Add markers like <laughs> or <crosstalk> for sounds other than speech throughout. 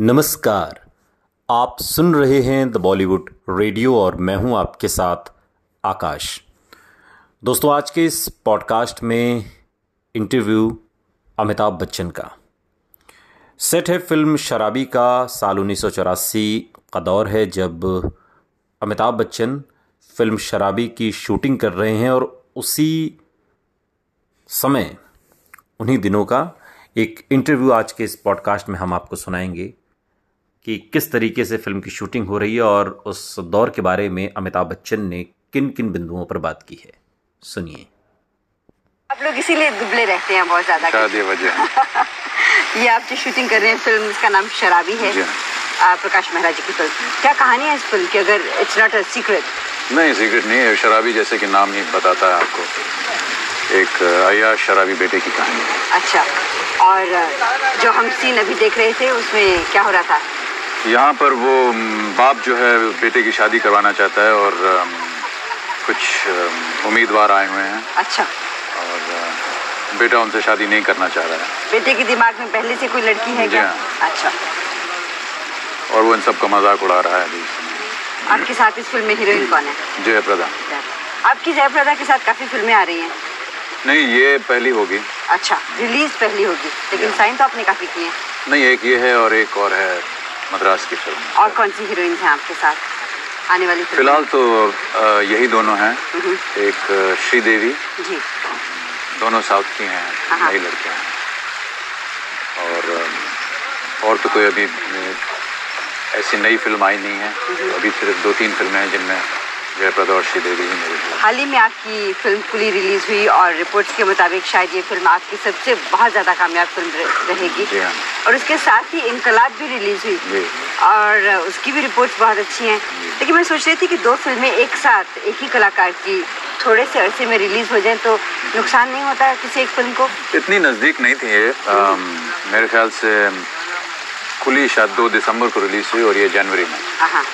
नमस्कार। आप सुन रहे हैं द बॉलीवुड रेडियो और मैं हूँ आपके साथ आकाश। दोस्तों, आज के इस पॉडकास्ट में इंटरव्यू अमिताभ बच्चन का। सेट है फ़िल्म शराबी का, साल उन्नीस सौ चौरासी का दौर है जब अमिताभ बच्चन फ़िल्म शराबी की शूटिंग कर रहे हैं और उसी समय, उन्हीं दिनों का एक इंटरव्यू आज के इस पॉडकास्ट में हम आपको सुनाएँगे। कि किस तरीके से फ़िल्म की शूटिंग हो रही है और उस दौर के बारे में अमिताभ बच्चन ने किन किन बिंदुओं पर बात की है? सुनिए। आप लोग इसीलिए दुबले रहते हैं बहुत ज़्यादा। <laughs> ये आप जो शूटिंग कर रहे हैं फ़िल्म इसका नाम शराबी है। आ, प्रकाश मेहरा जी की फ़िल्म। क्या कहानी है इस फ़िल्म की? अगर इट्स नॉट अ सीक्रेट नहीं सीक्रेट नहीं है। शराबी जैसे कि नाम ही बताता है आपको। एक अया शराबी बेटे की कहानी। है अच्छा। और जो हम सीन अभी देख रहे थे उसमें क्या हो रहा था? यहाँ पर वो बाप जो है बेटे की शादी करवाना चाहता है और कुछ उम्मीदवार आए हुए हैं। अच्छा। और बेटा उनसे शादी नहीं करना चाह रहा है। बेटे के दिमाग में पहले से कोई लड़की है क्या? हाँ। अच्छा। और वो इन सब का मज़ाक उड़ा रहा है अभी। आपके साथ इस फ़िल्म में हीरोइन कौन है? जय प्रदा आपकी जयप्रदा के साथ काफ़ी फ़िल्में आ रही हैं। नहीं ये पहली होगी। अच्छा रिलीज़ पहली होगी लेकिन साइन तो आपने काफ़ी किए नहीं एक ये है और एक और है मद्रास की फ़िल्म। और कौन सी हीरोइन है आपके साथ? आने वाली फ़िलहाल तो यही दोनों हैं। हम्म, एक श्रीदेवी। जी। दोनों साउथ की हैं हाँ। नई लड़कियाँ हैं। और और तो कोई अभी ऐसी नई फ़िल्म आई नहीं है। तो अभी सिर्फ़ दो तीन फ़िल्में हैं जिनमें जयप्रदा और श्रीदेवी ही मेरी हाल ही में आपकी फ़िल्म कुली रिलीज़ हुई और रिपोर्ट्स के मुताबिक शायद ये फ़िल्म आपकी सबसे बहुत ज़्यादा कामयाब फ़िल्म रहेगी। हाँ। और उसके साथ ही इनकलाब भी रिलीज़ हुई। और उसकी भी रिपोर्ट्स बहुत अच्छी हैं। लेकिन मैं सोच रही थी कि दो फ़िल्में एक साथ एक ही कलाकार की थोड़े से अरसे में रिलीज़ हो जाए तो नुकसान नहीं होता है किसी एक फ़िल्म को? इतनी नज़दीक नहीं थी ये। मेरे ख्याल से खुली शायद दो दिसंबर को रिलीज़ हुई और ये जनवरी में। हाँ।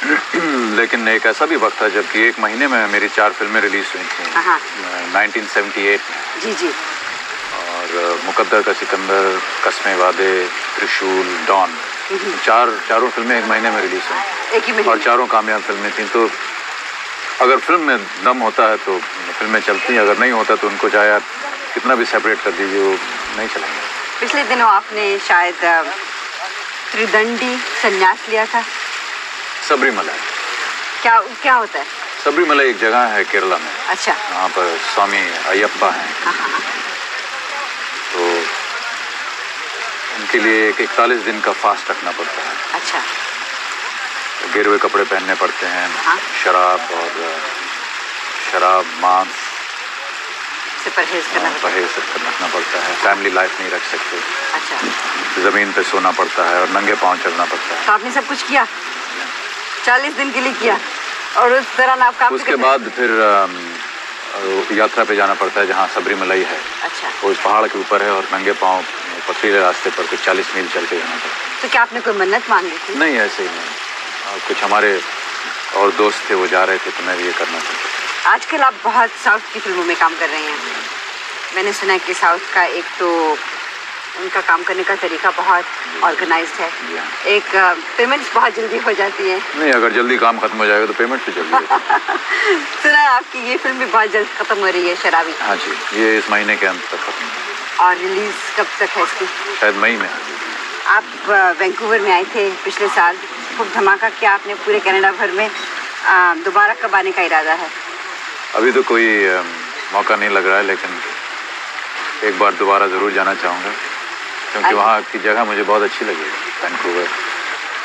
<clears throat> लेकिन एक ऐसा भी वक्त था जबकि एक महीने में मेरी चार फ़िल्में रिलीज़ हुई थी। हाँ। नाइनटीन सेवेंटी एट में। जी जी। और मुकद्दर का सिकंदर कस्मे वादे त्रिशूल डॉन। चार चारों फ़िल्में एक महीने में रिलीज़ हुई। एक ही और चारों कामयाब फ़िल्में थी तो अगर फ़िल्म में दम होता है तो फ़िल्में चलती हैं अगर नहीं होता तो उनको चाहे आप कितना भी सेपरेट कर दीजिए वो नहीं चलेंगे। पिछले दिनों आपने शायद त्रिदंडी संन्यास लिया था। सबरीमला। क्या क्या होता है? सबरीमला एक जगह है केरला में। अच्छा। वहाँ पर स्वामी अयप्पा हैं। हाँ हाँ हाँ। तो उनके लिए एक इकतालीस दिन का फास्ट रखना पड़ता है। अच्छा। हुए कपड़े पहनने पड़ते हैं हाँ। शराब और शराब मांस। से परहेज करना। परहेज रखना पड़ता है। फैमिली लाइफ नहीं रख सकते। अच्छा। ज़मीन पे सोना पड़ता है और नंगे पाँव चलना पड़ता है। तो आपने सब कुछ किया? चालीस दिन के लिए किया। और उस दौरान आप काम उसके बाद फिर यात्रा पे जाना पड़ता है जहाँ सबरीमलई है। अच्छा। वो उस पहाड़ के ऊपर है और नंगे पाँव पथरीले रास्ते पर कुछ चालीस मील चल के जाना पड़ता है। तो क्या आपने कोई मन्नत मांग ली थी? नहीं ऐसे ही नहीं। कुछ हमारे और दोस्त थे वो जा रहे थे तो मैं भी ये करना चाहता आजकल आप बहुत साउथ की फ़िल्मों में काम कर रहे हैं। मैंने सुना है कि साउथ का एक तो उनका काम करने का तरीका बहुत ऑर्गेनाइज्ड है। एक पेमेंट्स बहुत जल्दी हो जाती है। नहीं अगर जल्दी काम खत्म हो जाएगा तो पेमेंट भी जल्दी <laughs> सुना आपकी ये फ़िल्म भी बहुत जल्द खत्म हो रही है शराबी। हाँ जी ये इस महीने के अंत तक खत्म और रिलीज़ कब तक है इसकी? शायद मई में। आप वैंकूवर में आए थे पिछले साल। खूब धमाका किया आपने पूरे कनाडा भर में। दोबारा कब आने का इरादा है? अभी तो कोई मौका नहीं लग रहा है लेकिन एक बार दोबारा ज़रूर जाना चाहूँगा। क्योंकि अच्छा। वहाँ की जगह मुझे बहुत अच्छी लगी वैंकूवर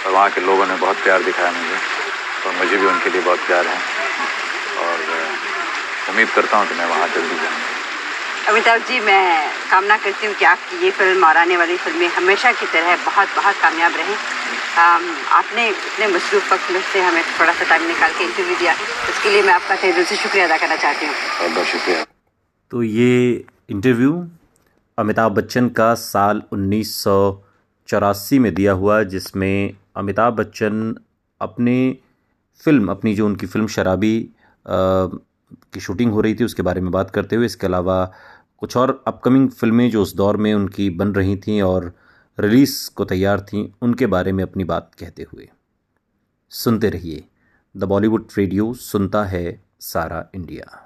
और वहाँ के लोगों ने बहुत प्यार दिखाया मुझे और मुझे भी उनके लिए बहुत प्यार है। और उम्मीद करता हूँ कि मैं वहाँ जल्दी जाऊँगा। अमिताभ जी मैं कामना करती हूँ कि आपकी ये फ़िल्म और आने वाली फ़िल्में हमेशा की तरह बहुत बहुत कामयाब रहें। आपने इतने मसरूफ वक्त में से हमें थोड़ा सा टाइम निकाल के इंटरव्यू दिया। उसके लिए मैं आपका तहे दिल से शुक्रिया अदा करना चाहती हूँ। बहुत बहुत शुक्रिया। तो ये इंटरव्यू अमिताभ बच्चन का साल उन्नीस सौ चौरासी में दिया हुआ, जिसमें अमिताभ बच्चन अपने फ़िल्म, अपनी जो उनकी फ़िल्म शराबी की शूटिंग हो रही थी, उसके बारे में बात करते हुए, इसके अलावा कुछ और अपकमिंग फ़िल्में जो उस दौर में उनकी बन रही थी और रिलीज़ को तैयार थीं, उनके बारे में अपनी बात कहते हुए। सुनते रहिए। द बॉलीवुड रेडियो, सुनता है सारा इंडिया।